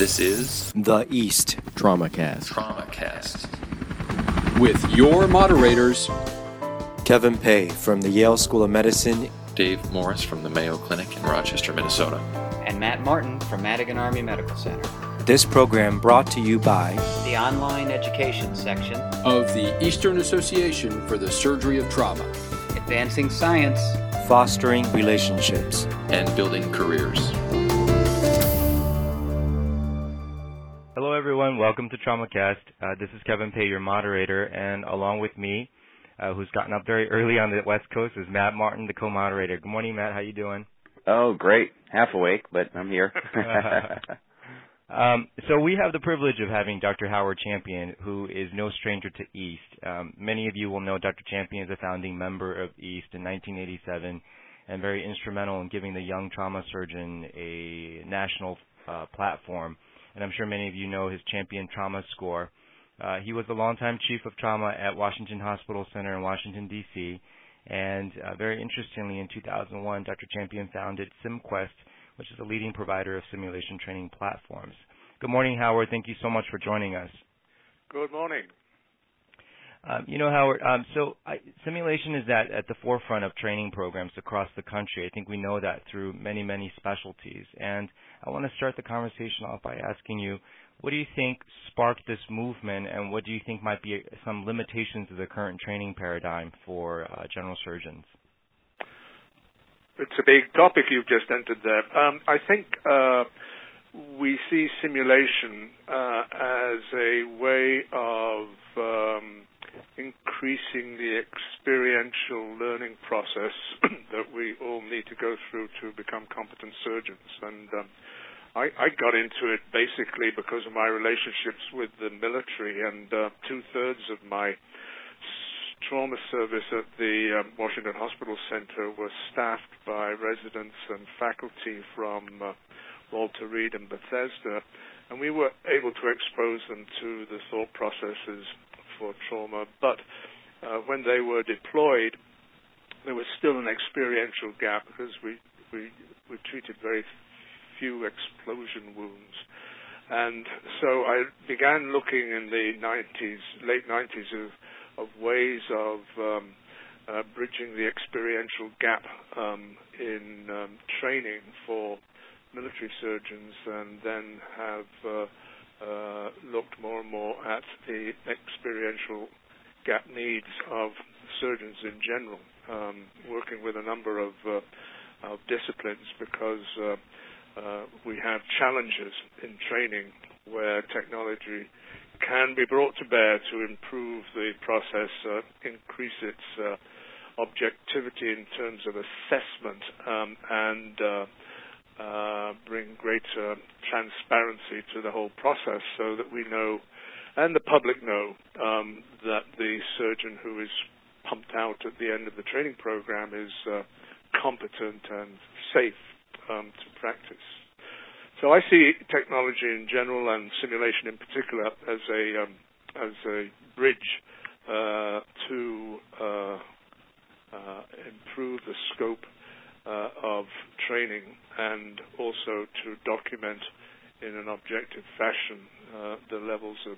This is The East TraumaCast. TraumaCast. With your moderators, Kevin Pei from the Yale School of Medicine, Dave Morris from the Mayo Clinic in Rochester, Minnesota. and Matt Martin from Madigan Army Medical Center. This program brought to you by The online education section, of the Eastern Association for the Surgery of Trauma. Advancing Science, Fostering Relationships. And building careers. Welcome to TraumaCast. Uh, this is Kevin Pei, your moderator, and along with me, uh, who's gotten up very early on the West Coast, is Matt Martin, the co-moderator. Good morning, Matt. How you doing? Oh, great. Half awake, but I'm here. Um, so we have the privilege of having Dr. Howard Champion, who is no stranger to EAST. Um, many of you will know Dr. Champion is a founding member of EAST in 1987 and very instrumental in giving the young trauma surgeon a national uh, platform. And I'm sure many of you know his Champion Trauma Score. Uh, he was the longtime chief of trauma at Washington Hospital Center in Washington, D.C. And uh, very interestingly, in 2001, Dr. Champion founded SimQuest, which is a leading provider of simulation training platforms. Good morning, Howard. Thank you so much for joining us. Good morning. Um, you know, Howard, um, so I, simulation is at, at the forefront of training programs across the country. I think we know that through many, many specialties. And I want to start the conversation off by asking you, what do you think sparked this movement, and what do you think might be some limitations of the current training paradigm for uh, general surgeons? It's a big topic you've just entered there. Um, I think uh, we see simulation uh, as a way of um, increasing the experiential learning process that we all need to go through to become competent surgeons. And um, I, I, got into it basically because of my relationships with the military, and uh, two thirds of my trauma service at the um, Washington Hospital Center was staffed by residents and faculty from uh, Walter Reed and Bethesda, and we were able to expose them to the thought processes for trauma. But uh, when they were deployed, there was still an experiential gap because we we, we treated very few explosion wounds. And so I began looking in the 90s, late 90s, of of ways of um, uh, bridging the experiential gap um, in um, training for military surgeons, and then have uh, looked more and more at the experiential gap needs of surgeons in general, um, working with a number of, uh, of disciplines because uh, uh, we have challenges in training where technology can be brought to bear to improve the process, uh, increase its uh, objectivity in terms of assessment, um, and uh, bring greater transparency to the whole process so that we know and the public know um, that the surgeon who is pumped out at the end of the training program is uh, competent and safe um, to practice. So I see technology in general and simulation in particular as a um, as a bridge uh, to uh, uh, improve the scope of training and also to document in an objective fashion uh, the levels of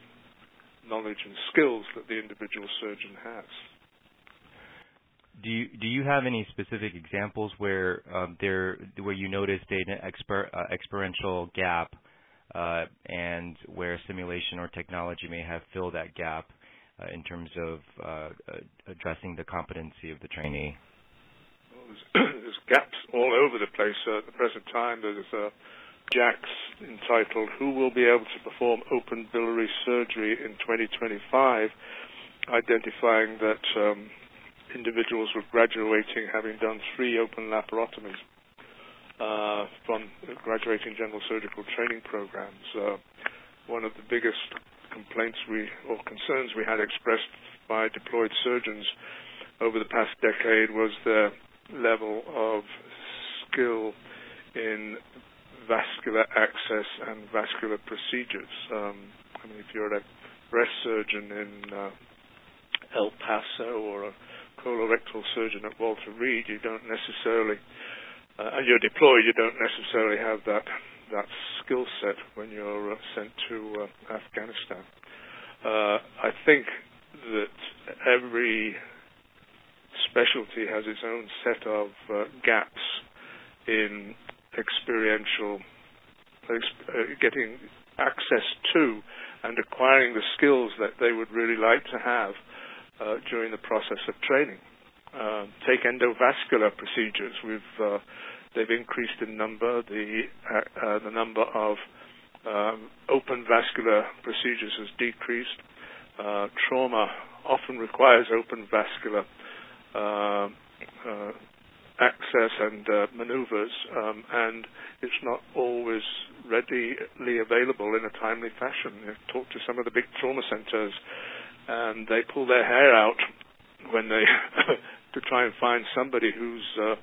knowledge and skills that the individual surgeon has. Do you do you have any specific examples where um, there where you noticed an exper, uh, experiential gap, uh, and where simulation or technology may have filled that gap uh, in terms of uh, addressing the competency of the trainee? Well, there's, there's, gaps all over the place at the present time. There's uh, JACS entitled "Who Will Be Able to Perform Open Biliary Surgery in 2025," identifying that. Um, individuals were graduating having done three open laparotomies uh, from graduating general surgical training programs. Uh, one of the biggest complaints we or concerns we had expressed by deployed surgeons over the past decade was their level of skill in vascular access and vascular procedures. Um, I mean, if you're a breast surgeon in uh, El Paso or a colorectal surgeon at Walter Reed, you don't necessarily, uh, and you're deployed, you don't necessarily have that that skill set when you're uh, sent to uh, Afghanistan. Uh, I think that every specialty has its own set of uh, gaps in experiential uh, getting access to and acquiring the skills that they would really like to have uh, during the process of training. Uh, take endovascular procedures. We've uh, they've increased in number. The uh, the number of um, open vascular procedures has decreased. Uh, trauma often requires open vascular uh, access and maneuvers, um, and it's not always readily available in a timely fashion. You talk to some of the big trauma centers, and they pull their hair out when they to try and find somebody who's uh,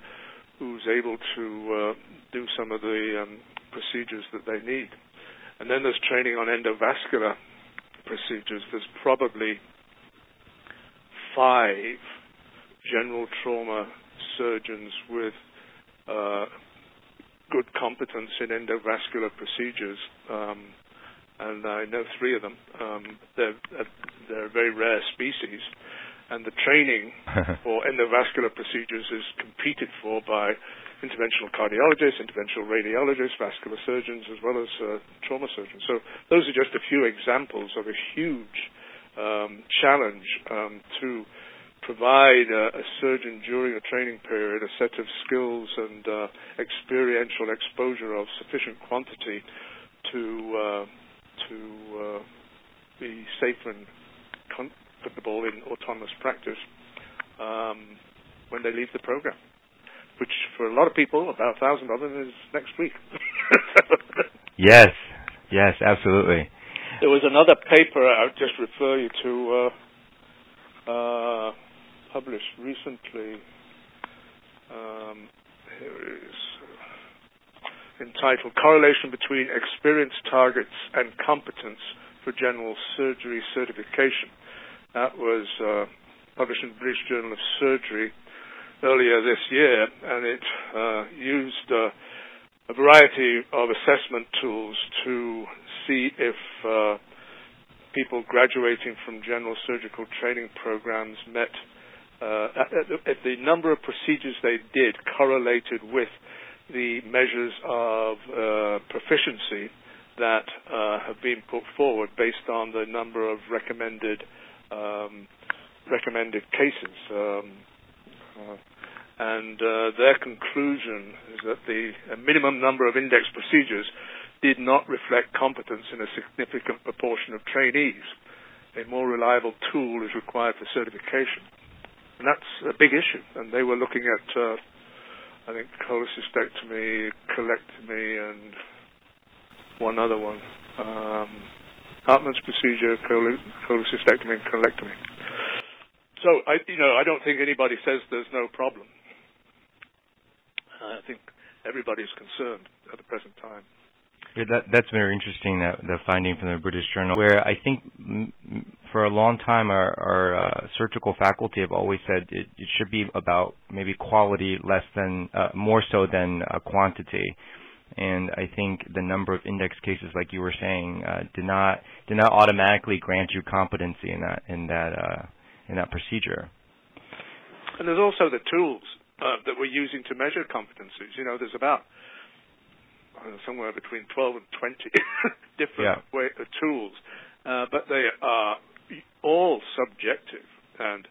who's able to uh, do some of the um, procedures that they need. And then there's training on endovascular procedures. There's probably five general trauma surgeons with uh, good competence in endovascular procedures, um, and I know three of them. Um, they're they're a very rare species, and the training for endovascular procedures is competed for by interventional cardiologists, interventional radiologists, vascular surgeons, as well as uh, trauma surgeons. So those are just a few examples of a huge um, challenge um, to provide a, a, surgeon during a training period a set of skills and uh, experiential exposure of sufficient quantity to uh, to uh, be safe and comfortable in autonomous practice um, when they leave the program, which for a lot of people, about a thousand of them, is next week. yes, yes, absolutely. There was another paper I'll just refer you to. Uh, uh, published recently. Um, here it is entitled Correlation Between Experience Targets and Competence for General Surgery Certification. That was uh, published in the British Journal of Surgery earlier this year, and it uh, used uh, a variety of assessment tools to see if uh, people graduating from general surgical training programs met the number of procedures they did correlated with the measures of uh, proficiency that uh, have been put forward based on the number of recommended um, recommended cases. Um, uh, and uh, their conclusion is that the minimum number of index procedures did not reflect competence in a significant proportion of trainees. A more reliable tool is required for certification. And that's a big issue. And they were looking at, uh, I think, cholecystectomy, colectomy, and one other one. Um, Hartmann's procedure, cholecystectomy, and colectomy. So, I, you know, I don't think anybody says there's no problem. I think everybody's concerned at the present time. Yeah, that, that's very interesting. That the finding from the British Journal, where I think for a long time our, our uh, surgical faculty have always said it, it, should be about maybe quality less than uh, more so than uh, quantity. And I think the number of index cases, like you were saying, uh, did not did not automatically grant you competency in that in that uh, in that procedure. And there's also the tools uh, that we're using to measure competencies. You know, there's about somewhere between 12 and 20 different yeah. way, uh, tools, uh, but they are all subjective, and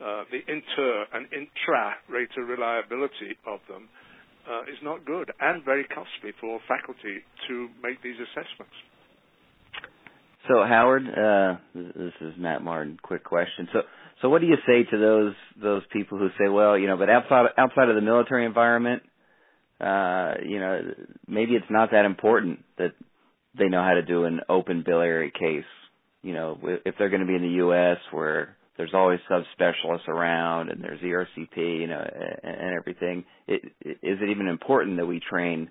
uh, the inter and intra-rater reliability of them uh, is not good and very costly for faculty to make these assessments. So, Howard, uh, this is Matt Martin. Quick question. So, so what do you say to those those people who say, well, you know, but outside outside of the military environment, uh, you know, maybe it's not that important that they know how to do an open biliary case. You know, if they're going to be in the U.S. where there's always subspecialists around and there's ERCP, you know, and, and everything, it, is it even important that we train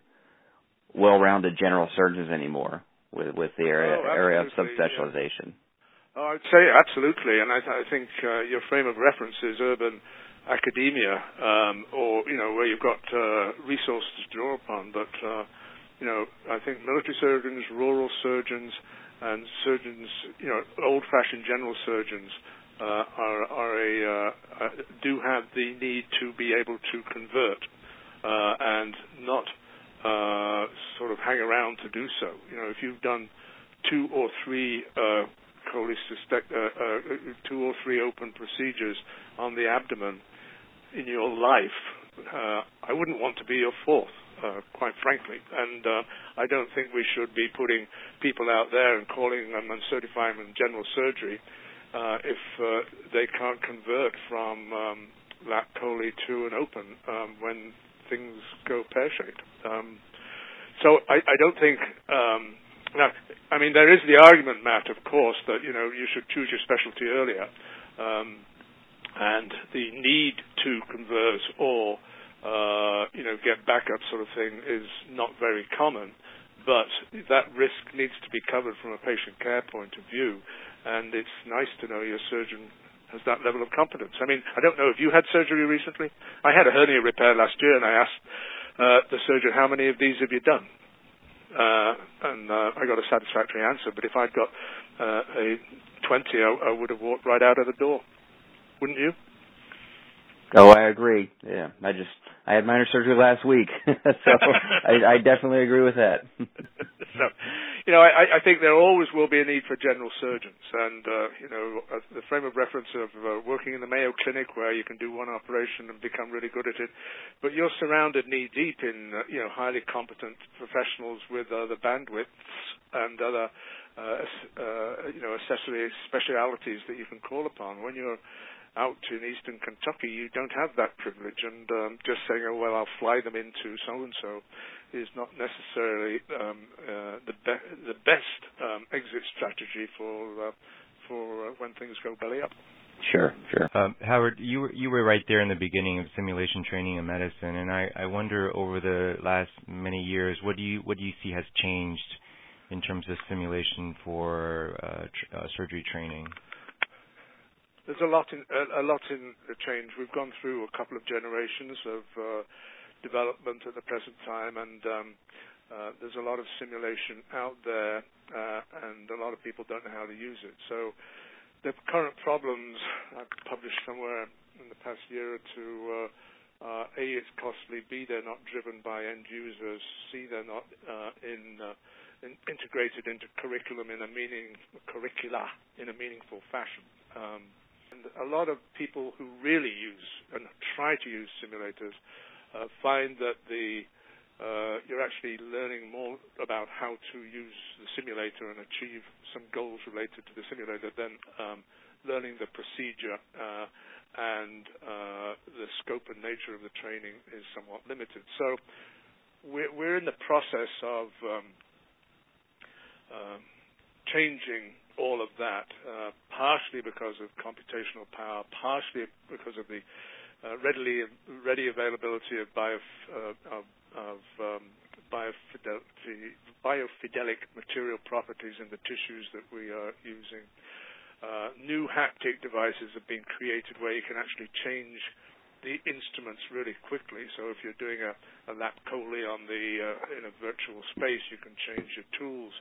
well-rounded general surgeons anymore with with the area oh, area of subspecialization? Yeah. Oh, I'd say absolutely, and I, I think uh, your frame of reference is urban academia um, or you know where you've got uh, resources to draw upon. But uh, you know, I think military surgeons, rural surgeons, and surgeons, you know, old-fashioned general surgeons uh, are, are a, uh, uh, do have the need to be able to convert uh, and not sort of hang around to do so. You know, if you've done two or three cholecystect- two or three open procedures on the abdomen in your life, I wouldn't want to be your fourth uh, quite frankly. And uh, I don't think we should be putting people out there and calling them and certifying them general surgery uh, if uh, they can't convert from um, lap chole to an open um, when things go pear shaped. Um, so I, I don't think. Um, now, I mean, there is the argument, Matt, of course, that you know you should choose your specialty earlier, um, and the need to converse or uh, you know, get backup sort of thing is not very common, but that risk needs to be covered from a patient care point of view, and it's nice to know your surgeon has that level of competence. I mean, I don't know if you had surgery recently. I had a hernia repair last year, and I asked uh, the surgeon, "How many of these have you done?" Uh, and uh, I got a satisfactory answer. But if I'd got uh, a 20, I, I would have walked right out of the door. Wouldn't you? Oh, I agree. Yeah, I just I had minor surgery last week, so I, I definitely agree with that. so, you know, I, I think there always will be a need for general surgeons, and uh, you know, uh, the frame of reference of uh, working in the Mayo Clinic, where you can do one operation and become really good at it, but you're surrounded knee deep in uh, you know highly competent professionals with other bandwidths and other uh, uh, you know accessory specialities that you can call upon when you're out in eastern Kentucky, you don't have that privilege, and um, just saying, "Oh well, I'll fly them into so and so," is not necessarily um, uh, the be- the best um, exit strategy for uh, for uh, when things go belly up. Sure, sure. Um, Howard, you were you were right there in the beginning of simulation training in medicine, and I, I wonder over the last many years, what do you what do you see has changed in terms of simulation for uh, tr- uh, surgery training? There's a lot in a, a lot in the change. We've gone through a couple of generations of uh, development at the present time, and um, uh, there's a lot of simulation out there, uh, and a lot of people don't know how to use it. So the current problems I've published somewhere in the past year or two. Uh, uh, a, it's costly. B, they're not driven by end users. C, they're not uh, in, uh, in integrated into curriculum in a meaning curricula in a meaningful fashion. Um, a lot of people who really use and try to use simulators uh, find that the uh, you're actually learning more about how to use the simulator and achieve some goals related to the simulator than um, learning the procedure uh, and uh, the scope and nature of the training is somewhat limited. So we're, we're in the process of um, um changing all of that, uh, partially because of computational power, partially because of the uh, readily ready availability of, bio, uh, of, of um, biofidelity, biofidelic material properties in the tissues that we are using. Uh, new haptic devices have been created where you can actually change the instruments really quickly. So if you're doing a, a lap on the uh, in a virtual space, you can change your tools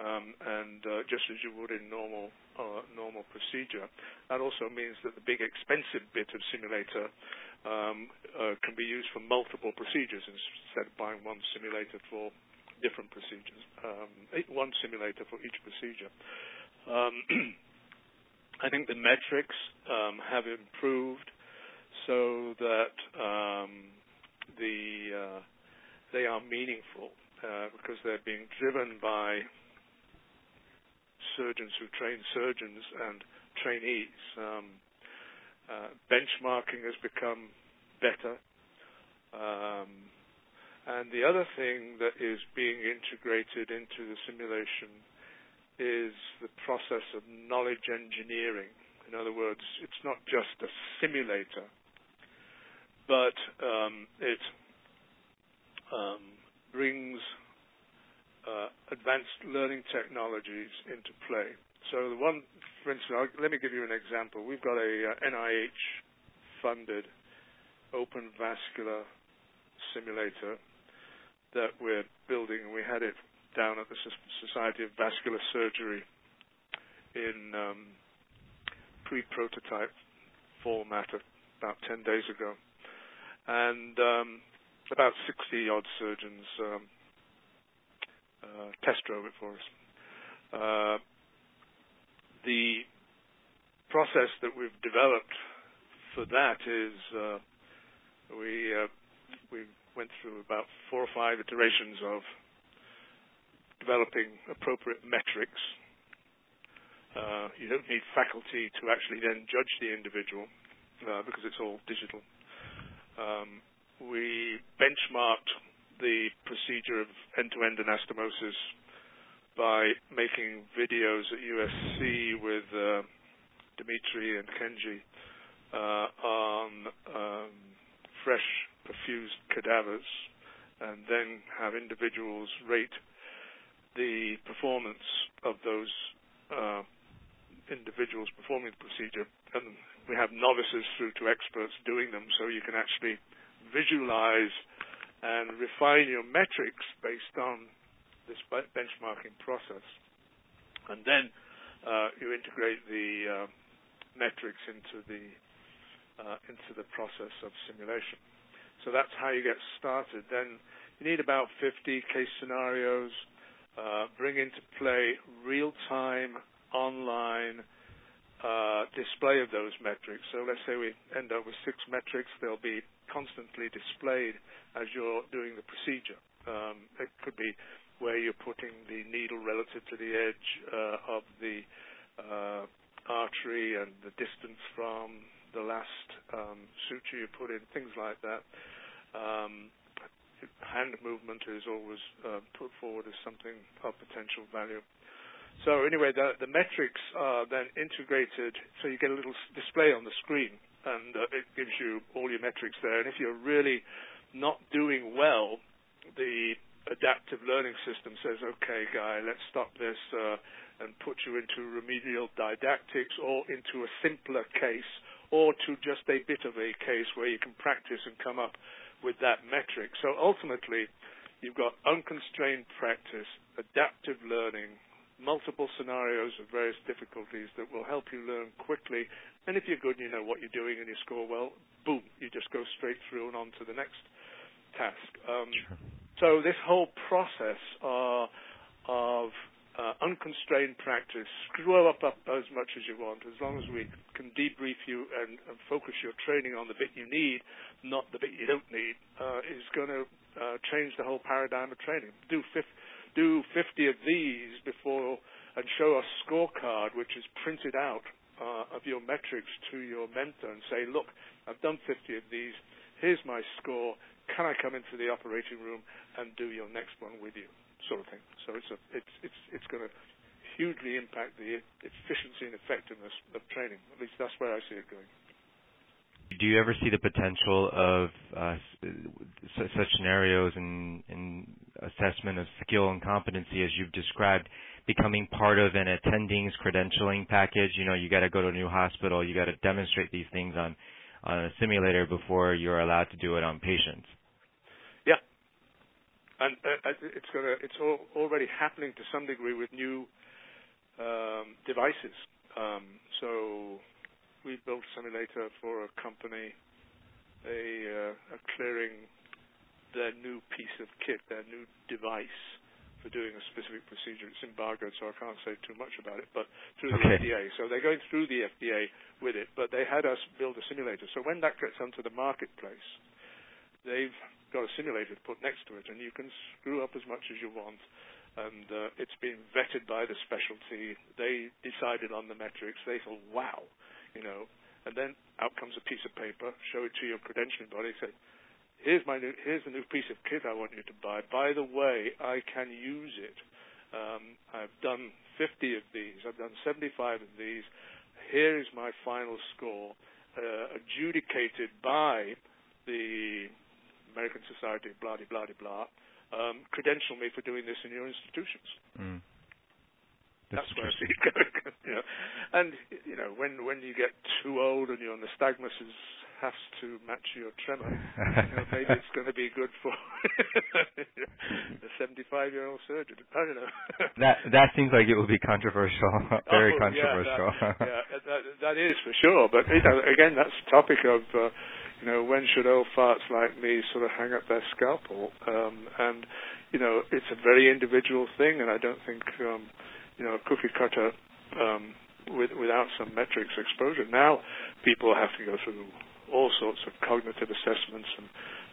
um, and uh, just as you would in normal uh, normal procedure. That also means that the big expensive bit of simulator um, uh, can be used for multiple procedures instead of buying one simulator for different procedures, um, one simulator for each procedure. Um, I think the metrics um, have improved so that um, the uh, they are meaningful uh, because they're being driven by surgeons who train surgeons and trainees. Um, uh, benchmarking has become better. Um, and the other thing that is being integrated into the simulation is the process of knowledge engineering. In other words, it's not just a simulator, but um, it um, brings advanced learning technologies into play. So the one, for instance, I'll, let me give you an example. We've got a uh, NIH-funded open vascular simulator that we're building. And we had it down at the Society of Vascular Surgery in um, pre-prototype format about 10 days ago. And um, about 60 odd surgeons um, uh, test drove it for us. Uh, the process that we've developed for that is uh, we uh, we went through about four or five iterations of developing appropriate metrics. Uh, you don't need faculty to actually then judge the individual uh, because it's all digital. Um, we benchmarked the procedure of end-to-end anastomosis by making videos at USC with uh, Dimitri and Kenji uh, on um, fresh perfused cadavers and then have individuals rate the performance of those uh, individuals performing the procedure. And we have novices through to experts doing them, so you can actually visualize and refine your metrics based on this benchmarking process. And then uh, you integrate the uh, metrics into the uh, into the process of simulation. So that's how you get started. Then you need about 50 case scenarios, uh, bring into play real-time online uh, display of those metrics. So let's say we end up with six metrics, they'll be constantly displayed as you're doing the procedure. Um, it could be where you're putting the needle relative to the edge uh, of the uh, artery and the distance from the last um, suture you put in, things like that. Um, hand movement is always uh, put forward as something of potential value. So anyway, the, the metrics are then integrated, so you get a little display on the screen, and uh, it gives you all your metrics there. And if you're really not doing well, the adaptive learning system says, "Okay, guy, let's stop this uh, and put you into remedial didactics or into a simpler case or to just a bit of a case where you can practice and come up with that metric. So ultimately, you've got unconstrained practice, adaptive learning, multiple scenarios of various difficulties that will help you learn quickly. And if you're good and you know what you're doing and you score well, boom, you just go straight through and on to the next task. Um, sure. So this whole process uh, of uh, unconstrained practice. Screw up, up as much as you want, as long as we can debrief you and, and focus your training on the bit you need, not the bit you don't need, uh, is going to uh, change the whole paradigm of training. Do, fif- do 50 of these before and show a scorecard which is printed out uh, of your metrics to your mentor and say, look, I've done 50 of these. Here's my score. Can I come into the operating room and do your next one with you? sort of thing. So it's a, it's it's it's going to hugely impact the efficiency and effectiveness of training. At least that's where I see it going. Do you ever see the potential of uh, such scenarios and in assessment of skill and competency, as you've described, becoming part of an attending's credentialing package? You know, you got to go to a new hospital, you got to demonstrate these things on on a simulator before you're allowed to do it on patients Yeah, and uh, it's gonna it's all, already happening to some degree with new um, devices. Um, so we built a simulator for a company, a, uh, a clearing their new piece of kit, their new device for doing a specific procedure. It's embargoed, so I can't say too much about it, but through okay. the FDA. So they're going through the FDA with it, but they had us build a simulator. So when that gets onto the marketplace, they've got a simulator put next to it, and you can screw up as much as you want. And uh, it's been vetted by the specialty. They decided on the metrics. They thought, wow, you know. And then out comes a piece of paper. Show it to your credentialing body. Say, here's my new, here's the new piece of kit I want you to buy. By the way, I can use it. Um, I've done 50 of these. I've done 75 of these. Here is my final score, uh, adjudicated by the American Society, blah, blah, blah, blah, um, credential me for doing this in your institutions. Mm. That's, That's where I see it going. you know. And, you know, when, when you get too old and your nystagmus is has to match your tremor, you know, maybe it's going to be good for a 75 year old surgeon. I don't know. that that seems like it will be controversial, very oh, controversial. Yeah, that, yeah that, that is for sure. But you know, again, that's the topic of. Uh, you know, when should old farts like me sort of hang up their scalpel? Um, and, you know, it's a very individual thing, and I don't think, um, you know, a cookie cutter um, with, without some metrics exposure. Now people have to go through all sorts of cognitive assessments and,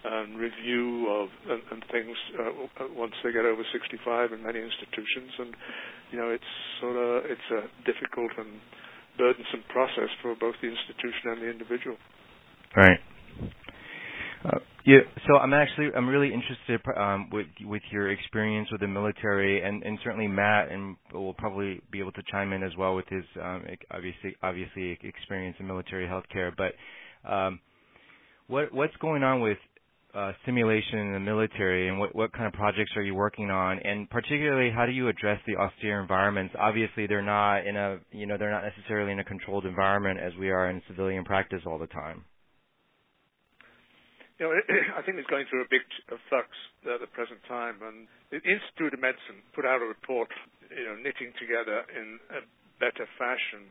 and review of and, and things uh, once they get over 65 in many institutions, and you know it's sort of it's a difficult and burdensome process for both the institution and the individual. Right. Uh, yeah, so I'm actually I'm really interested um, with with your experience with the military, and, and certainly Matt and will probably be able to chime in as well with his um, obviously obviously experience in military healthcare. But um, what what's going on with uh, simulation in the military, and what what kind of projects are you working on? And particularly, how do you address the austere environments? Obviously, they're not in a you know they're not necessarily in a controlled environment as we are in civilian practice all the time you know, I think it's going through a big flux at the present time, and the Institute of Medicine put out a report, you know, knitting together in a better fashion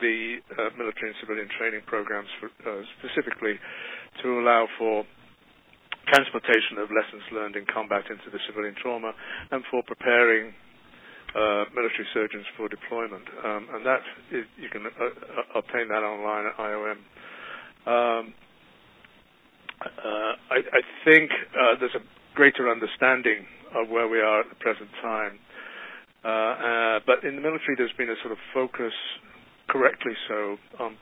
the uh, military and civilian training programs, for, uh, specifically to allow for transportation of lessons learned in combat into the civilian trauma, and for preparing uh, military surgeons for deployment. Um, and that is, you can uh, uh, obtain that online at IOM. Um, uh, I, I, think uh, there's a greater understanding of where we are at the present time. Uh, but in the military, there's been a sort of focus, correctly so, on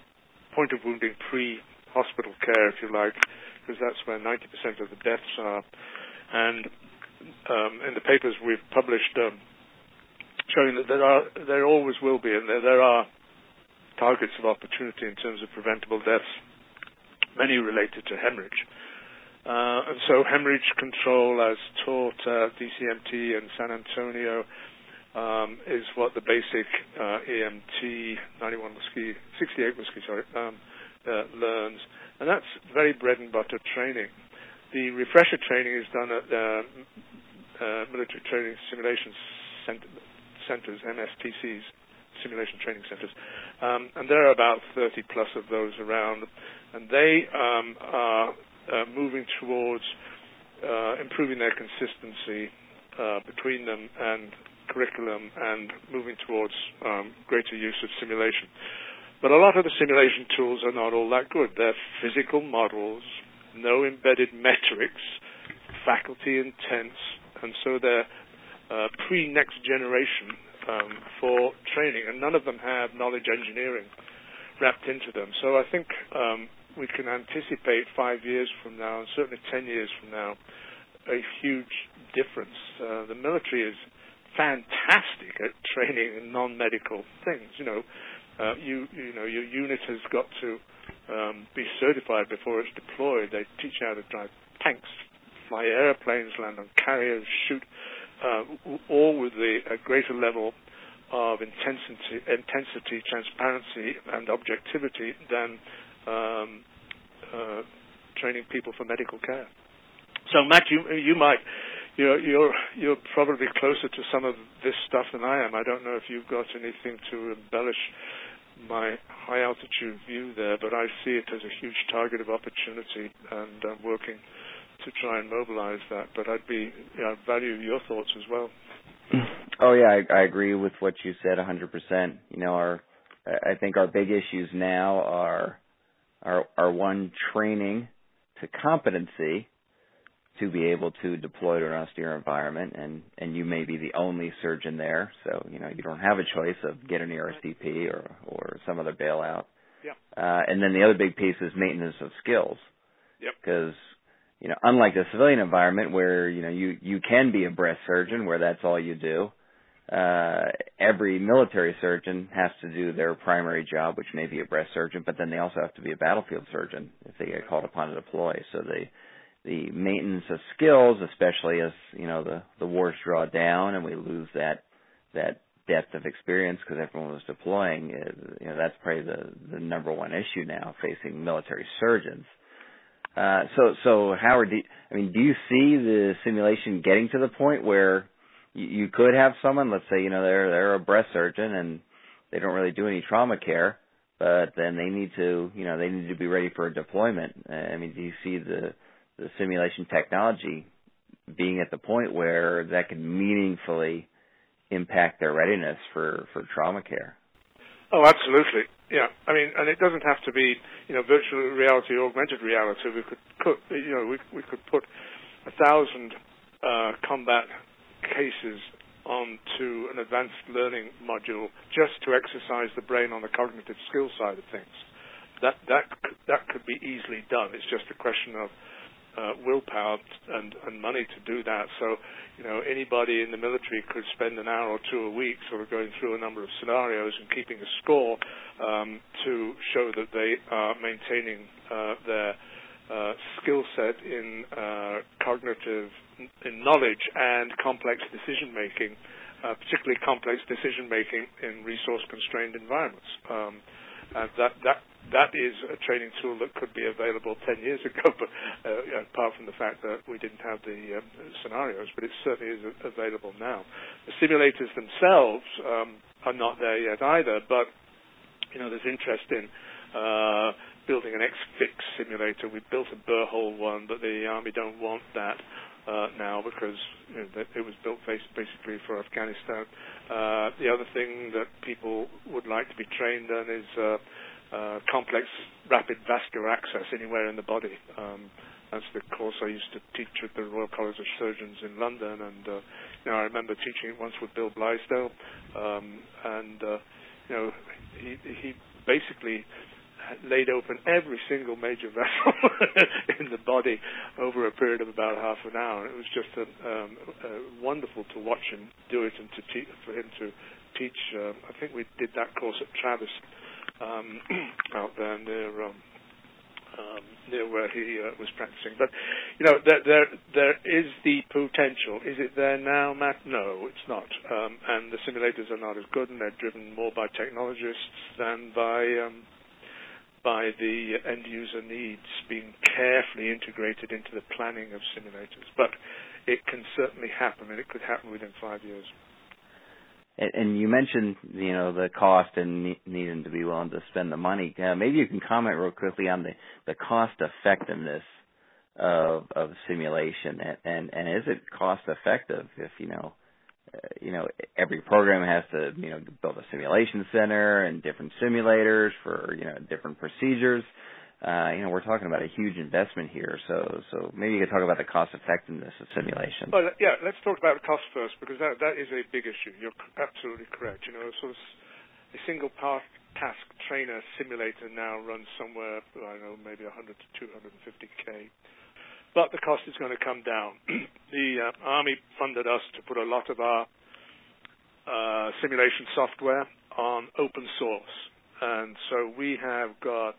point of wounding pre-hospital care, if you like, because that's where 90% of the deaths are. And um, in the papers we've published, um, showing that there are, there always will be, and there, there are targets of opportunity in terms of preventable deaths many related to hemorrhage. Uh, and so hemorrhage control as taught at DCMT in San Antonio um, is what the basic uh, EMT 91 whiskey, 68 whiskey, sorry, um, uh, learns. And that's very bread and butter training. The refresher training is done at the uh, military training simulation cent- centers, MSTCs, simulation training centers. Um, and there are about 30 plus of those around and they um, are uh, moving towards uh, improving their consistency uh, between them and curriculum and moving towards um, greater use of simulation. But a lot of the simulation tools are not all that good. They're physical models, no embedded metrics, faculty intense, and so they're uh, pre next generation um, for training, and none of them have knowledge engineering wrapped into them. So I think um, we can anticipate five years from now, and certainly ten years from now, a huge difference. Uh, the military is fantastic at training in non-medical things. You know, uh, you you know your unit has got to um, be certified before it's deployed. They teach you how to drive tanks, fly airplanes, land on carriers, shoot, uh, all with the, a greater level of intensity, intensity, transparency, and objectivity than um, uh, training people for medical care. So, Matt, you you might you're you're you're probably closer to some of this stuff than I am. I don't know if you've got anything to embellish my high altitude view there, but I see it as a huge target of opportunity, and I'm working to try and mobilize that. But I'd be you know, I'd value your thoughts as well. Oh yeah, I, I agree with what you said 100%. You know, our I think our big issues now are are are one training to competency to be able to deploy to an austere environment and and you may be the only surgeon there so you know you don't have a choice of get an ERCP or or some other bailout yeah. uh and then the other big piece is maintenance of skills yep because you know unlike the civilian environment where you know you you can be a breast surgeon where that's all you do uh, every military surgeon has to do their primary job, which may be a breast surgeon, but then they also have to be a battlefield surgeon if they get called upon to deploy. So the the maintenance of skills, especially as you know the the wars draw down and we lose that that depth of experience because everyone was deploying. You know, that's probably the the number one issue now facing military surgeons. Uh, so, so Howard, do, I mean, do you see the simulation getting to the point where you, you could have someone, let's say, you know, they're they're a breast surgeon and they don't really do any trauma care, but then they need to, you know, they need to be ready for a deployment. I mean, do you see the the simulation technology being at the point where that can meaningfully impact their readiness for for trauma care? Oh, absolutely. Yeah, I mean, and it doesn't have to be, you know, virtual reality, augmented reality. We could, put, you know, we we could put a thousand uh, combat cases onto an advanced learning module just to exercise the brain on the cognitive skill side of things. That that that could be easily done. It's just a question of uh, willpower and, and money to do that. So, you know, anybody in the military could spend an hour or two a week sort of going through a number of scenarios and keeping a score um, to show that they are maintaining uh, their uh, skill set in uh, cognitive in knowledge and complex decision making, uh, particularly complex decision making in resource constrained environments. Um, and that that that is a training tool that could be available 10 years ago, but uh, apart from the fact that we didn't have the um, scenarios, but it certainly is available now. The simulators themselves um, are not there yet either, but you know there's interest in uh, building an X-Fix simulator. We built a burr hole one, but the Army don't want that. Uh, now because you know, it was built basically for Afghanistan. Uh, the other thing that people would like to be trained on is uh, complex rapid vascular access anywhere in the body. Um, that's the course I used to teach at the Royal College of Surgeons in London, and uh, you know I remember teaching it once with Bill Blaisdell, um, and uh, you know he he basically laid open every single major vessel in the body over a period of about half an hour. It was just a, um, uh, wonderful to watch him do it and to te- for him to teach. Uh, I think we did that course at Travis um, out there near um, um, near where he uh, was practicing. But you know, there, there there is the potential. Is it there now, Matt? No, it's not. Um, and the simulators are not as good, and they're driven more by technologists than by um, by the end user needs being carefully integrated into the planning of simulators. But it can certainly happen, and it could happen within five years. And, you mentioned, you know, the cost and needing to be willing to spend the money. Uh, maybe you can comment real quickly on the, the cost effectiveness of of simulation, and, and is it cost effective if you know, uh, you know, every program has to you know build a simulation center and different simulators for you know different procedures uh, you know, we're talking about a huge investment here. So, so maybe you could talk about the cost effectiveness of simulation. Well, yeah, let's talk about the cost first because that that is a big issue. You're absolutely correct. You know, sort of a single path task trainer simulator now runs somewhere, I don't know, maybe 100 to 250k. But the cost is going to come down. the uh, Army funded us to put a lot of our uh, simulation software on open source. And so we have got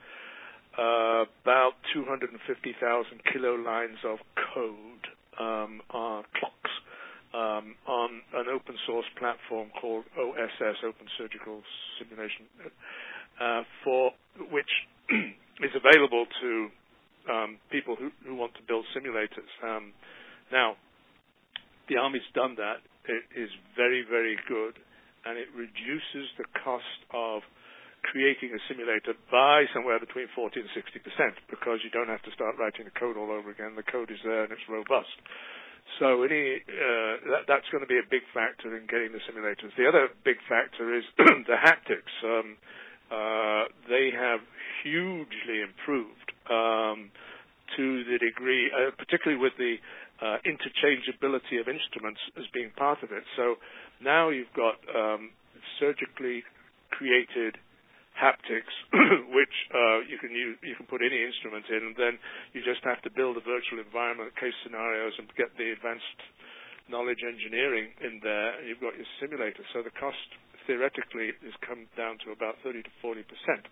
about 250,000 kilo lines of code um, are clocks um, on an open source platform called OSS, Open Surgical Simulation, uh, for which is available to um, people who, who, want to build simulators. Um, now, the Army's done that. It is very, very good, and it reduces the cost of creating a simulator by somewhere between 40 and 60 percent because you don't have to start writing the code all over again. The code is there and it's robust. So any uh, that, that's going to be a big factor in getting the simulators. The other big factor is the haptics. Um, uh, they have hugely improved um, to the degree, uh, particularly with the uh, interchangeability of instruments as being part of it. So now you've got um, surgically created haptics, which uh, you can use, you can put any instrument in, and then you just have to build a virtual environment, case scenarios, and get the advanced knowledge engineering in there, and you've got your simulator. So the cost theoretically has come down to about 30 to 40 percent.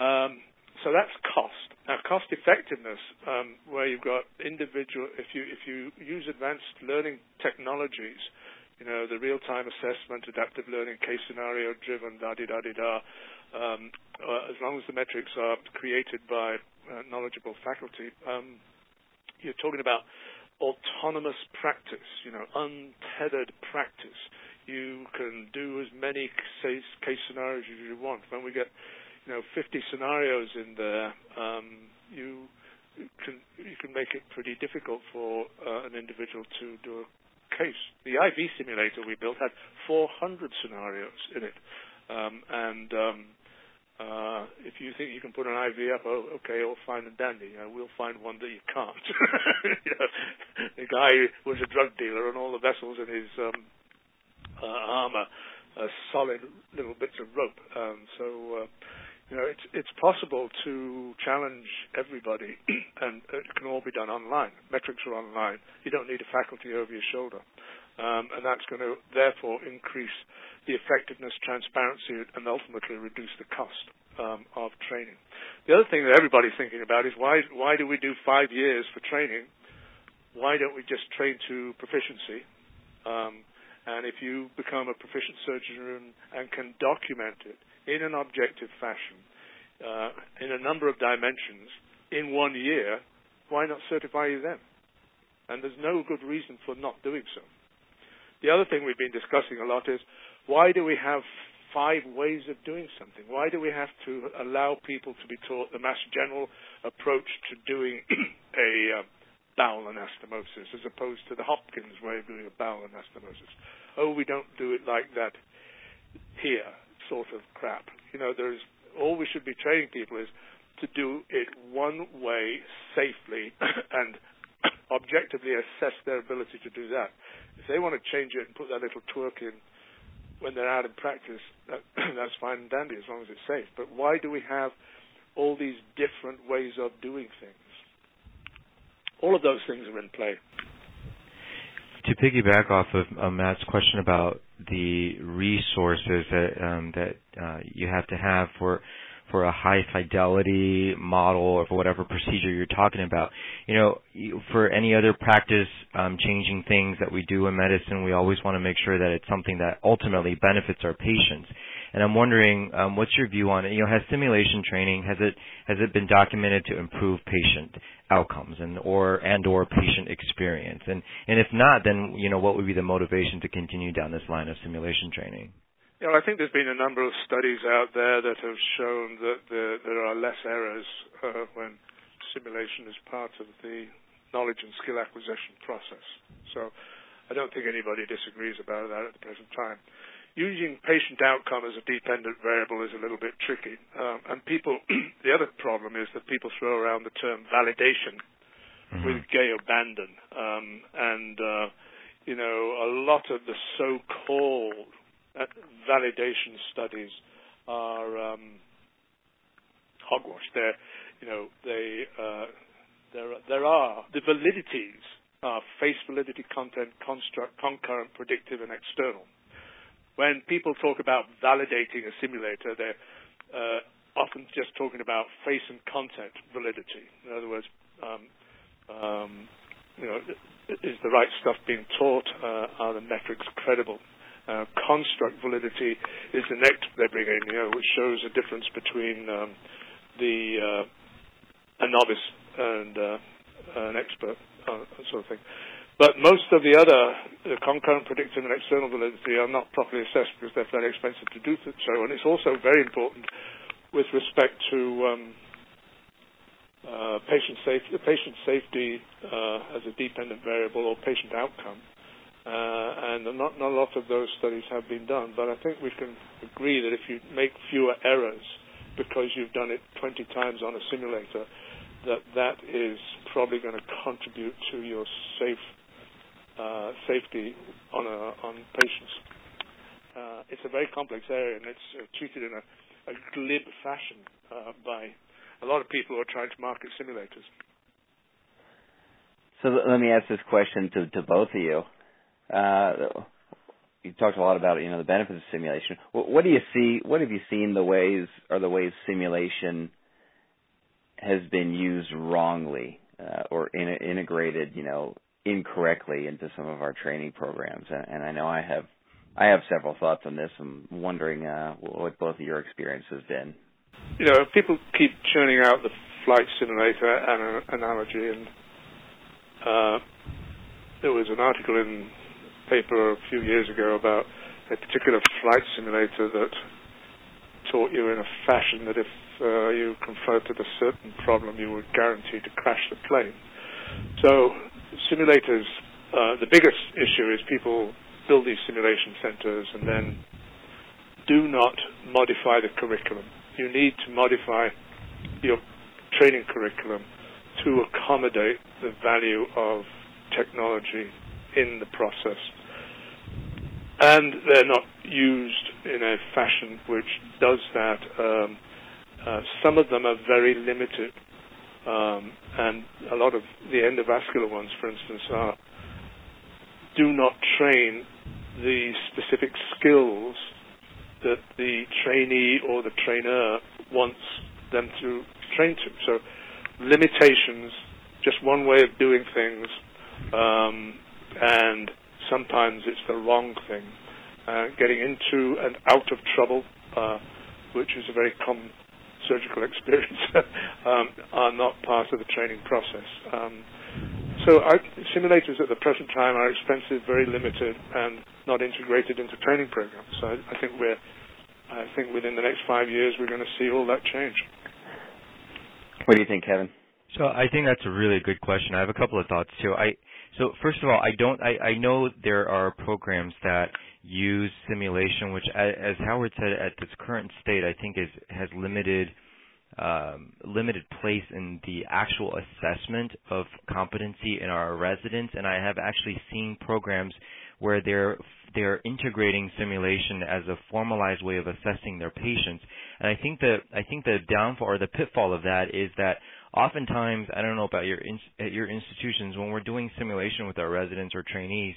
Um, so that's cost. Now, cost effectiveness, um, where you've got individual, if you if you use advanced learning technologies, you know, the real-time assessment, adaptive learning, case scenario driven, da di da di da. Um, uh, as long as the metrics are created by uh, knowledgeable faculty, um, you're talking about autonomous practice, you know, untethered practice. You can do as many case, case scenarios as you want. When we get, you know, 50 scenarios in there, um, you can you can make it pretty difficult for uh, an individual to do a case. The IV simulator we built had 400 scenarios in it, um, and um, uh, if you think you can put an IV up, oh, okay, all fine and dandy. You know, we'll find one that you can't. you know, the guy was a drug dealer, and all the vessels in his um, uh, armor are solid little bits of rope. Um, so. Uh, you know, it's it's possible to challenge everybody, and it can all be done online. Metrics are online. You don't need a faculty over your shoulder, um, and that's going to therefore increase the effectiveness, transparency, and ultimately reduce the cost um, of training. The other thing that everybody's thinking about is why why do we do five years for training? Why don't we just train to proficiency? Um, and if you become a proficient surgeon and can document it in an objective fashion, uh, in a number of dimensions, in one year, why not certify you then? And there's no good reason for not doing so. The other thing we've been discussing a lot is why do we have five ways of doing something? Why do we have to allow people to be taught the Mass General approach to doing a uh, bowel anastomosis as opposed to the Hopkins way of doing a bowel anastomosis? Oh, we don't do it like that here sort of crap. You know, there's all we should be training people is to do it one way safely and objectively assess their ability to do that. They want to change it and put that little twerk in when they're out in practice, that, that's fine and dandy as long as it's safe. But why do we have all these different ways of doing things? All of those things are in play. To piggyback off of uh, Matt's question about the resources that um, that uh, you have to have for for a high fidelity model or for whatever procedure you're talking about. You know, for any other practice um, changing things that we do in medicine, we always want to make sure that it's something that ultimately benefits our patients. And I'm wondering, um, what's your view on it? You know, has simulation training has it has it been documented to improve patient outcomes and or and or patient experience? And and if not, then you know, what would be the motivation to continue down this line of simulation training? You know, I think there's been a number of studies out there that have shown that there, there are less errors uh, when simulation is part of the knowledge and skill acquisition process. So I don't think anybody disagrees about that at the present time using patient outcome as a dependent variable is a little bit tricky. Um, and people, the other problem is that people throw around the term validation mm-hmm. with gay abandon. Um, and, uh, you know, a lot of the so-called uh, validation studies are um, hogwash. They're, you know, they, uh, there, there are the validities are face validity, content, construct, concurrent, predictive, and external when people talk about validating a simulator, they're uh, often just talking about face and content validity. In other words, um, um, you know, is the right stuff being taught? Uh, are the metrics credible? Uh, construct validity is the next they bring in, you know, which shows a difference between um, the uh, a novice and uh, an expert, uh, sort of thing. But most of the other the concurrent predictive and external validity are not properly assessed because they're very expensive to do so. And it's also very important with respect to um, uh, patient safety, patient safety uh, as a dependent variable or patient outcome. Uh, and not, a lot of those studies have been done, but I think we can agree that if you make fewer errors because you've done it 20 times on a simulator, that that is probably going to contribute to your uh, safety on patients. Uh, it's a very complex area, and it's treated in a, glib fashion by a lot of people who are trying to market simulators. So let me ask this question to both of you. Uh, you talked a lot about you know the benefits of simulation. What, do you see? What have you seen the ways or the ways simulation has been used wrongly uh, or in, integrated, you know, incorrectly into some of our training programs, and, and I know I have I have several thoughts on this. I'm wondering uh, what both of your experience has been. You know, people keep churning out the flight simulator analogy, and uh, there was an article in paper a few years ago about a particular flight simulator that taught you in a fashion that if uh, you confronted a certain problem, you were guaranteed to crash the plane. So simulators, uh, the biggest issue is people build these simulation centers and then do not modify the curriculum. You need to modify your training curriculum to accommodate the value of technology in the process. And they're not used in a fashion which does that. Um, uh, some of them are very limited, um, and a lot of the endovascular ones, for instance, are do not train the specific skills that the trainee or the trainer wants them to train to. So limitations, just one way of doing things, um, and sometimes it's the wrong thing. Uh, getting into and out of trouble, uh, which is a very common surgical experience, um, are not part of the training process. Um, so I, simulators at the present time are expensive, very limited, and not integrated into training programs. So I, I think we're, I think within the next five years we're going to see all that change. What do you think, Kevin? So I think that's a really good question. I have a couple of thoughts too. I so first of all, I don't. I, I know there are programs that use simulation, which, as Howard said, at this current state, I think is has limited um, limited place in the actual assessment of competency in our residents. And I have actually seen programs where they're they're integrating simulation as a formalized way of assessing their patients. And I think the I think the downfall or the pitfall of that is that oftentimes I don't know about your at your institutions when we're doing simulation with our residents or trainees,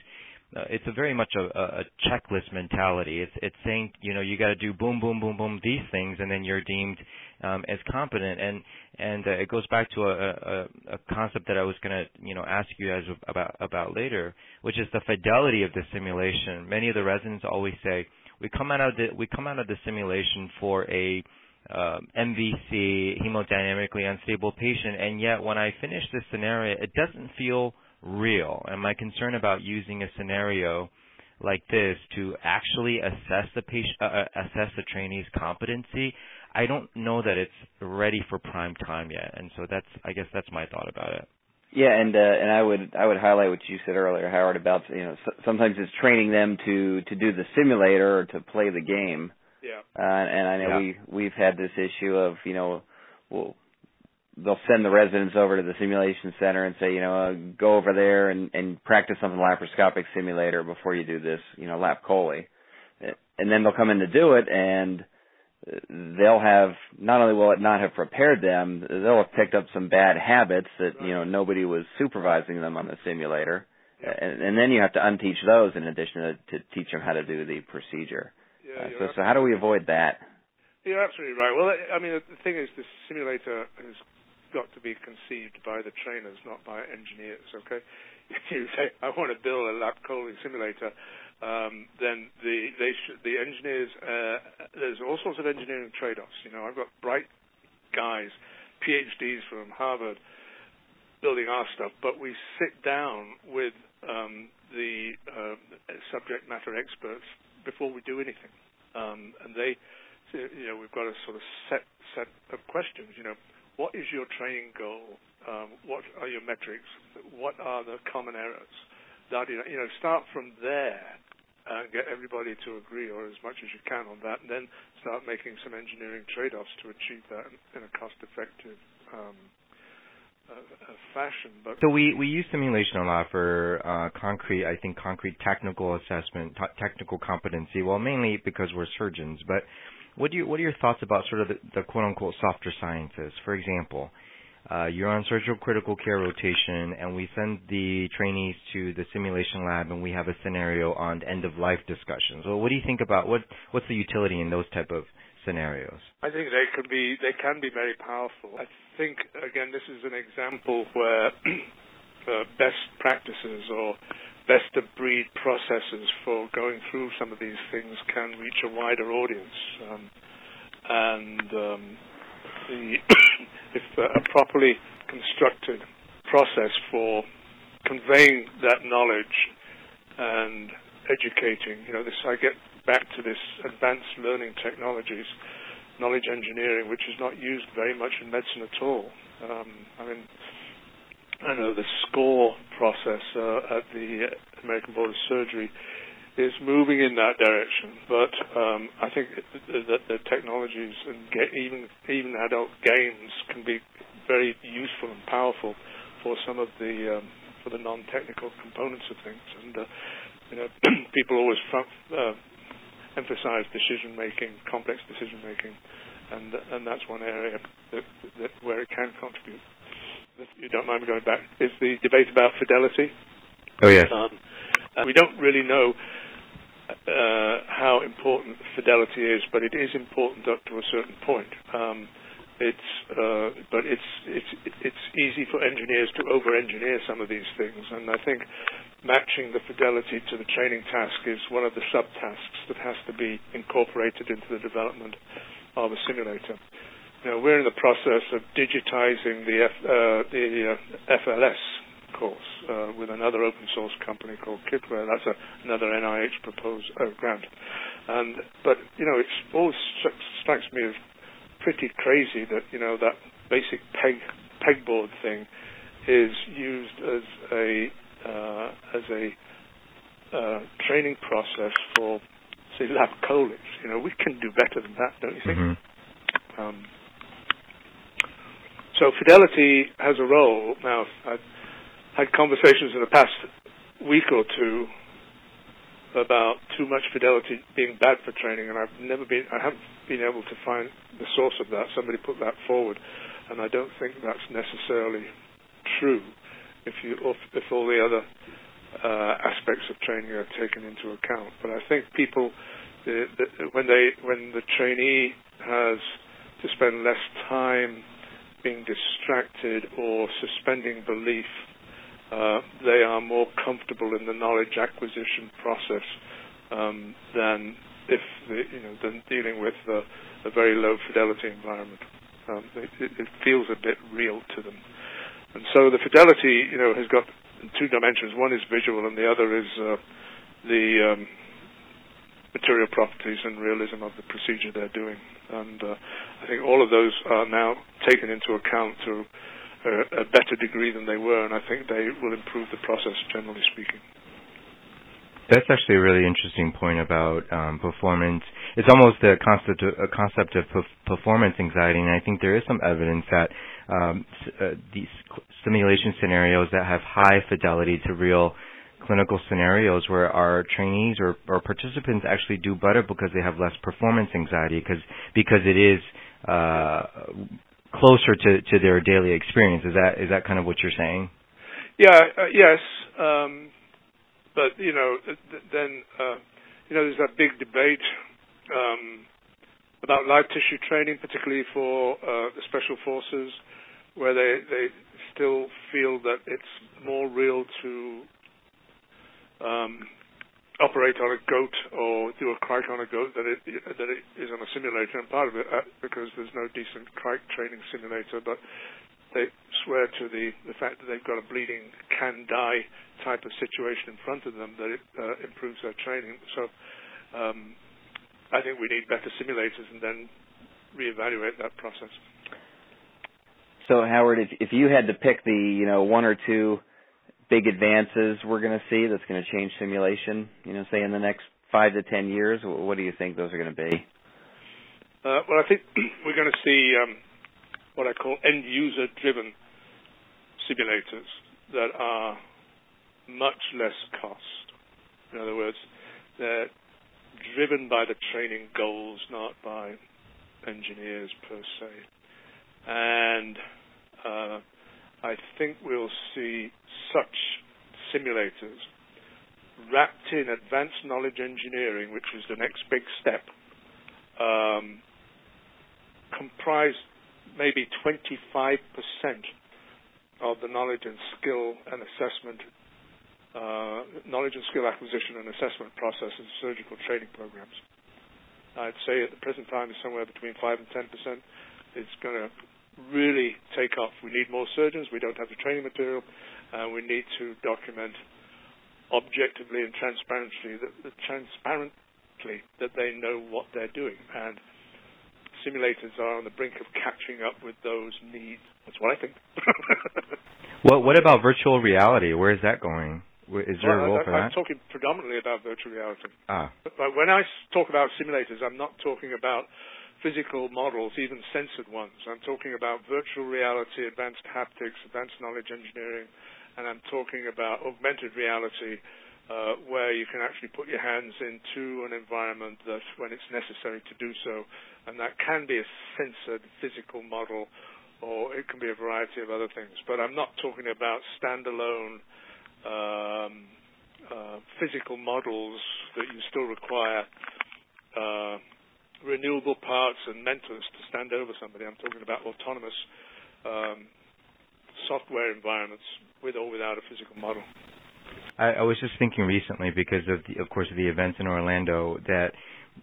uh, it's a very much a, a checklist mentality. It's it's saying you know you got to do boom boom boom boom these things and then you're deemed um, as competent and and uh, it goes back to a, a, a concept that I was going to you know ask you guys about about later, which is the fidelity of the simulation. Many of the residents always say we come out of the we come out of the simulation for a um, MVC, hemodynamically unstable patient, and yet when I finish this scenario, it doesn't feel real. And my concern about using a scenario like this to actually assess the patient, uh, uh, assess the trainee's competency, I don't know that it's ready for prime time yet. And so that's, I guess, that's my thought about it. Yeah, and uh, and I would I would highlight what you said earlier, Howard, about you know sometimes it's training them to to do the simulator or to play the game. Yeah. Uh, and I know yeah. we we've had this issue of you know, well, they'll send the residents over to the simulation center and say, you know, uh, go over there and, and practice on the laparoscopic simulator before you do this, you know, lap chole. And then they'll come in to do it and they'll have, not only will it not have prepared them, they'll have picked up some bad habits that, you know, nobody was supervising them on the simulator. And, and then you have to unteach those in addition to, to teach them how to do the procedure. Yeah, uh, so, so how do we avoid that? You're absolutely right. Well, I mean, the thing is, the simulator has got to be conceived by the trainers, not by engineers. Okay, if you say I want to build a lap chole simulator, um, then the they the engineers uh, there's all sorts of engineering trade-offs. You know, I've got bright guys, PhDs from Harvard, building our stuff, but we sit down with um, the uh, subject matter experts before we do anything, um, and they, you know, we've got a sort of set set of questions. You know, what is your training goal? Um, what are your metrics? What are the common errors? That you know, start from there and get everybody to agree, or as much as you can, on that, and then start making some engineering trade-offs to achieve that in a cost-effective um, fashion. But so we we use simulation a lot for uh, concrete, I think, concrete technical assessment, t- technical competency. Well, mainly because we're surgeons, but what do you what are your thoughts about sort of the, the quote unquote softer sciences? For example, uh, you're on surgical critical care rotation, and we send the trainees to the simulation lab, and we have a scenario on end of life discussions. Well, what do you think about what what's the utility in those type of scenarios? I think they could be they can be very powerful. I think again this is an example where uh, best practices or best of breed processes for going through some of these things can reach a wider audience. Um, and um, the if a properly constructed process for conveying that knowledge and educating, you know, this I get back to this advanced learning technologies, knowledge engineering, which is not used very much in medicine at all. Um, I mean, I know the SCORE process uh, at the American Board of Surgery is moving in that direction, but um, I think that the technologies and even even adult games can be very useful and powerful for some of the um, for the non-technical components of things. And uh, you know, people always front, uh, emphasize decision making, complex decision making, and and that's one area that, that where it can contribute. If you don't mind me going back, is the debate about fidelity. Oh yes. Um, we don't really know uh, how important fidelity is, but it is important up to a certain point. Um, it's uh, but it's it's it's easy for engineers to over-engineer some of these things, and I think matching the fidelity to the training task is one of the subtasks that has to be incorporated into the development of a simulator. Now we're in the process of digitizing the F, uh, the uh, FLS course uh, with another open source company called Kitware. That's a, another NIH proposed uh, grant. And but you know, it always strikes me as pretty crazy that you know that basic peg pegboard thing is used as a uh, as a uh, training process for say lap choles. You know, we can do better than that, don't you think? Mm-hmm. Um, so fidelity has a role. Now, I've had conversations in the past week or two about too much fidelity being bad for training, and I've never been, I haven't been able to find the source of that. Somebody put that forward, and I don't think that's necessarily true if you if, all the other uh, aspects of training are taken into account. But I think people, the, the, when they when the trainee has to spend less time being distracted or suspending belief uh, they are more comfortable in the knowledge acquisition process um, than if the, you know than dealing with the, a very low fidelity environment. Um, it, it, feels a bit real to them, and so the fidelity you know has got two dimensions. One is visual, and the other is uh, the um, material properties and realism of the procedure they're doing. And uh, I think all of those are now taken into account to a better degree than they were, and I think they will improve the process, generally speaking. That's actually a really interesting point about um, performance. It's almost a concept of, a concept of performance anxiety, and I think there is some evidence that um, uh, these simulation scenarios that have high fidelity to real clinical scenarios where our trainees or, or participants actually do better because they have less performance anxiety because because it is uh, closer to, to their daily experience. Is that is that kind of what you're saying? Yeah. Uh, yes. Um, but you know, th- then uh, you know, there's that big debate um, about live tissue training, particularly for uh, the special forces, where they they still feel that it's more real to um, operate on a goat or do a cric on a goat than it than it is on a simulator. And part of it uh, because there's no decent cric training simulator, but they swear to the the fact that they've got a bleeding can die type of situation in front of them that it uh, improves their training. So um, I think we need better simulators and then reevaluate that process. So Howard, if if you had to pick the you know one or two big advances we're going to see that's going to change simulation? You know, say in the next five to ten years, what do you think those are going to be? Uh, well, I think we're going to see um, what I call end user driven simulators that are much less cost. In other words, they're driven by the training goals, not by engineers per se. And uh, I think we'll see such simulators wrapped in advanced knowledge engineering, which is the next big step, um, comprise maybe 25% of the knowledge and skill and assessment, Uh, knowledge and skill acquisition and assessment process in surgical training programs. I'd say at the present time is somewhere between 5 and 10 percent. It's going to really take off. We need more surgeons. We don't have the training material. and we need to document objectively and transparently that, transparently that they know what they're doing. And simulators are on the brink of catching up with those needs. That's what I think. well, what about virtual reality? Where is that going? Is there well, a role I, for I'm that? talking predominantly about virtual reality. Ah. But when I talk about simulators, I'm not talking about physical models, even sensored ones. I'm talking about virtual reality, advanced haptics, advanced knowledge engineering, and I'm talking about augmented reality, uh, where you can actually put your hands into an environment that, when it's necessary to do so, and that can be a sensored physical model, or it can be a variety of other things. But I'm not talking about standalone um, uh, physical models that you still require uh, renewable parts and mentors to stand over somebody. I'm talking about autonomous um, software environments with or without a physical model. I, I was just thinking recently because of the, of course, the events in Orlando that,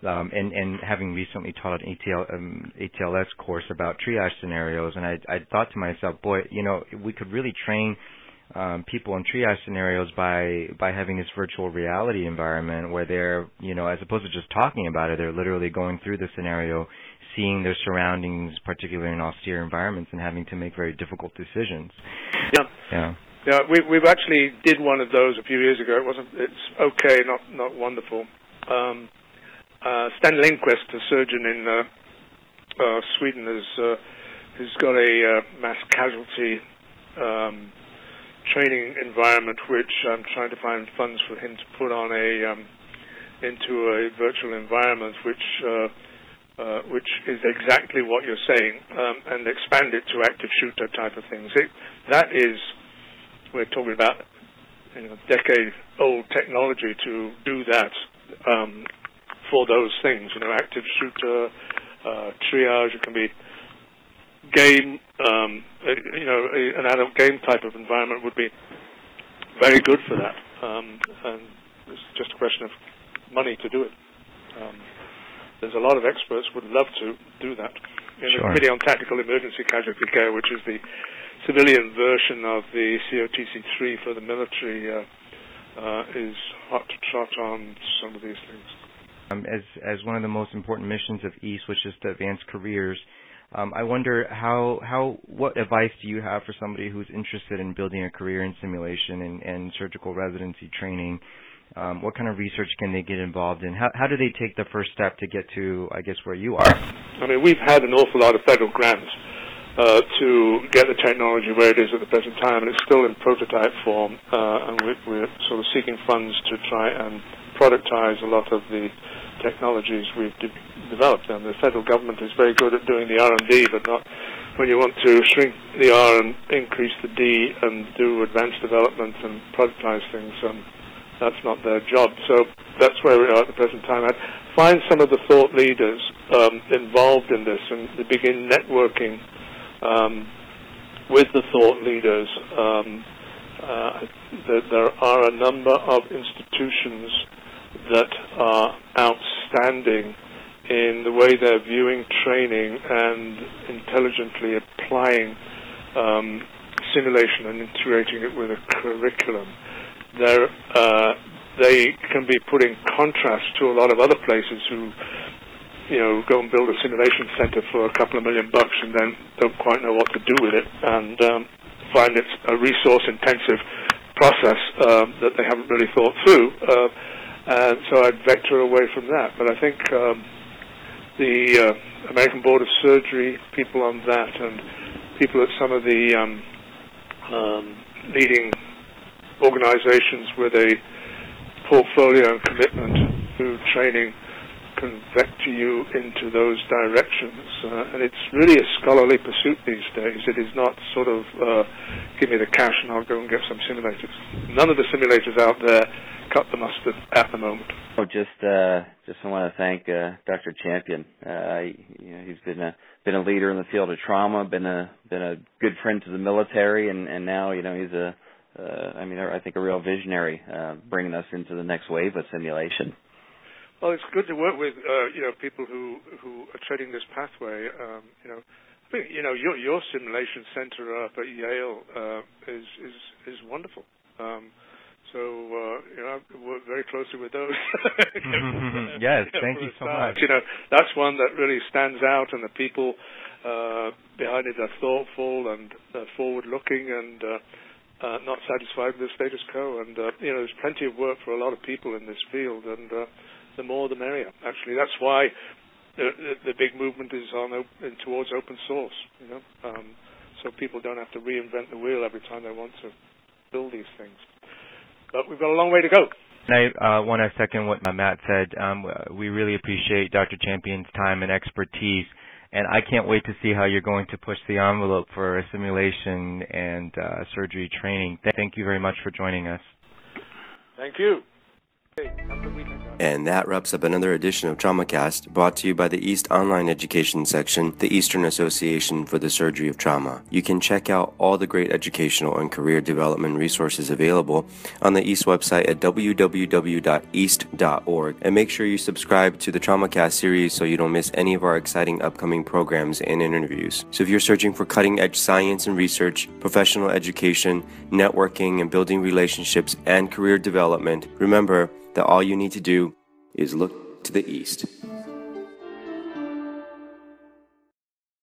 um, and and having recently taught an ATL, um, ATLS course about triage scenarios, and I I thought to myself, boy, you know, we could really train um, people in triage scenarios by by having this virtual reality environment where they're you know as opposed to just talking about it they're literally going through the scenario seeing their surroundings particularly in austere environments and having to make very difficult decisions. Yeah. Yeah. Yeah we we've actually did one of those a few years ago. It wasn't it's okay not not wonderful. Um uh Stan Lindquist, a surgeon in uh, uh Sweden has uh has got a uh, mass casualty um training environment, which I'm trying to find funds for him to put on a um, into a virtual environment, which uh, uh, which is exactly what you're saying, um, and expand it to active shooter type of things. It, that is, we're talking about you know, decade-old technology to do that um, for those things. You know, active shooter, uh, triage. It can be game, um, you know, an adult game type of environment would be very good for that. Um, and it's just a question of money to do it. Um, there's a lot of experts would love to do that. In sure. the Committee on Tactical Emergency Casualty Care, which is the civilian version of the COTC3 for the military, uh, uh, is hot to trot on some of these things. Um, as as one of the most important missions of EAST, which is to advance careers, um, I wonder how how what advice do you have for somebody who's interested in building a career in simulation and, and surgical residency training? Um, what kind of research can they get involved in? How how do they take the first step to get to I guess where you are? I mean, we've had an awful lot of federal grants uh, to get the technology where it is at the present time, and it's still in prototype form, uh, and we're, we're sort of seeking funds to try and productize a lot of the technologies we've de- developed. And the federal government is very good at doing the R&D, but not when you want to shrink the R and increase the D and do advanced development and productize things. Um, that's not their job. So that's where we are at the present time. I'd find some of the thought leaders um, involved in this and begin networking um, with the thought leaders. Um, uh, there are a number of institutions that are outstanding in the way they're viewing training and intelligently applying um, simulation and integrating it with a curriculum. Uh, they can be put in contrast to a lot of other places who, you know, go and build a simulation center for a couple of million bucks and then don't quite know what to do with it and um, find it's a resource-intensive process um, that they haven't really thought through. Uh, and so I'd vector away from that. But I think um, the uh, American Board of Surgery, people on that, and people at some of the um, um, leading organizations with a portfolio and commitment to training can vector you into those directions. Uh, and it's really a scholarly pursuit these days. It is not sort of uh, give me the cash and I'll go and get some simulators. None of the simulators out there cut the mustard at the moment. Oh, just uh, just want to thank uh, Dr. Champion. Uh, you know, he's been a been a leader in the field of trauma, been a been a good friend to the military, and and now you know he's a uh, I mean I think a real visionary, uh, bringing us into the next wave of simulation. Well, it's good to work with uh, you know people who who are treading this pathway. Um, you know, I think you know your your simulation center up at Yale uh, is is is wonderful. Um, so uh, you know, I work very closely with those. yes, thank you so much. You know, that's one that really stands out, and the people uh, behind it are thoughtful and uh, forward-looking, and uh, uh, not satisfied with the status quo. And uh, you know, there's plenty of work for a lot of people in this field, and uh, the more the merrier. Actually, that's why the, the, the big movement is on open, towards open source. You know, um, so people don't have to reinvent the wheel every time they want to build these things but we've got a long way to go. And I uh, want to second what Matt said. Um, we really appreciate Dr. Champion's time and expertise, and I can't wait to see how you're going to push the envelope for simulation and uh, surgery training. Thank you very much for joining us. Thank you. And that wraps up another edition of TraumaCast, brought to you by the East Online Education Section, the Eastern Association for the Surgery of Trauma. You can check out all the great educational and career development resources available on the East website at www.east.org. And make sure you subscribe to the TraumaCast series so you don't miss any of our exciting upcoming programs and interviews. So if you're searching for cutting edge science and research, professional education, networking and building relationships, and career development, remember that all you need to do is look to the east.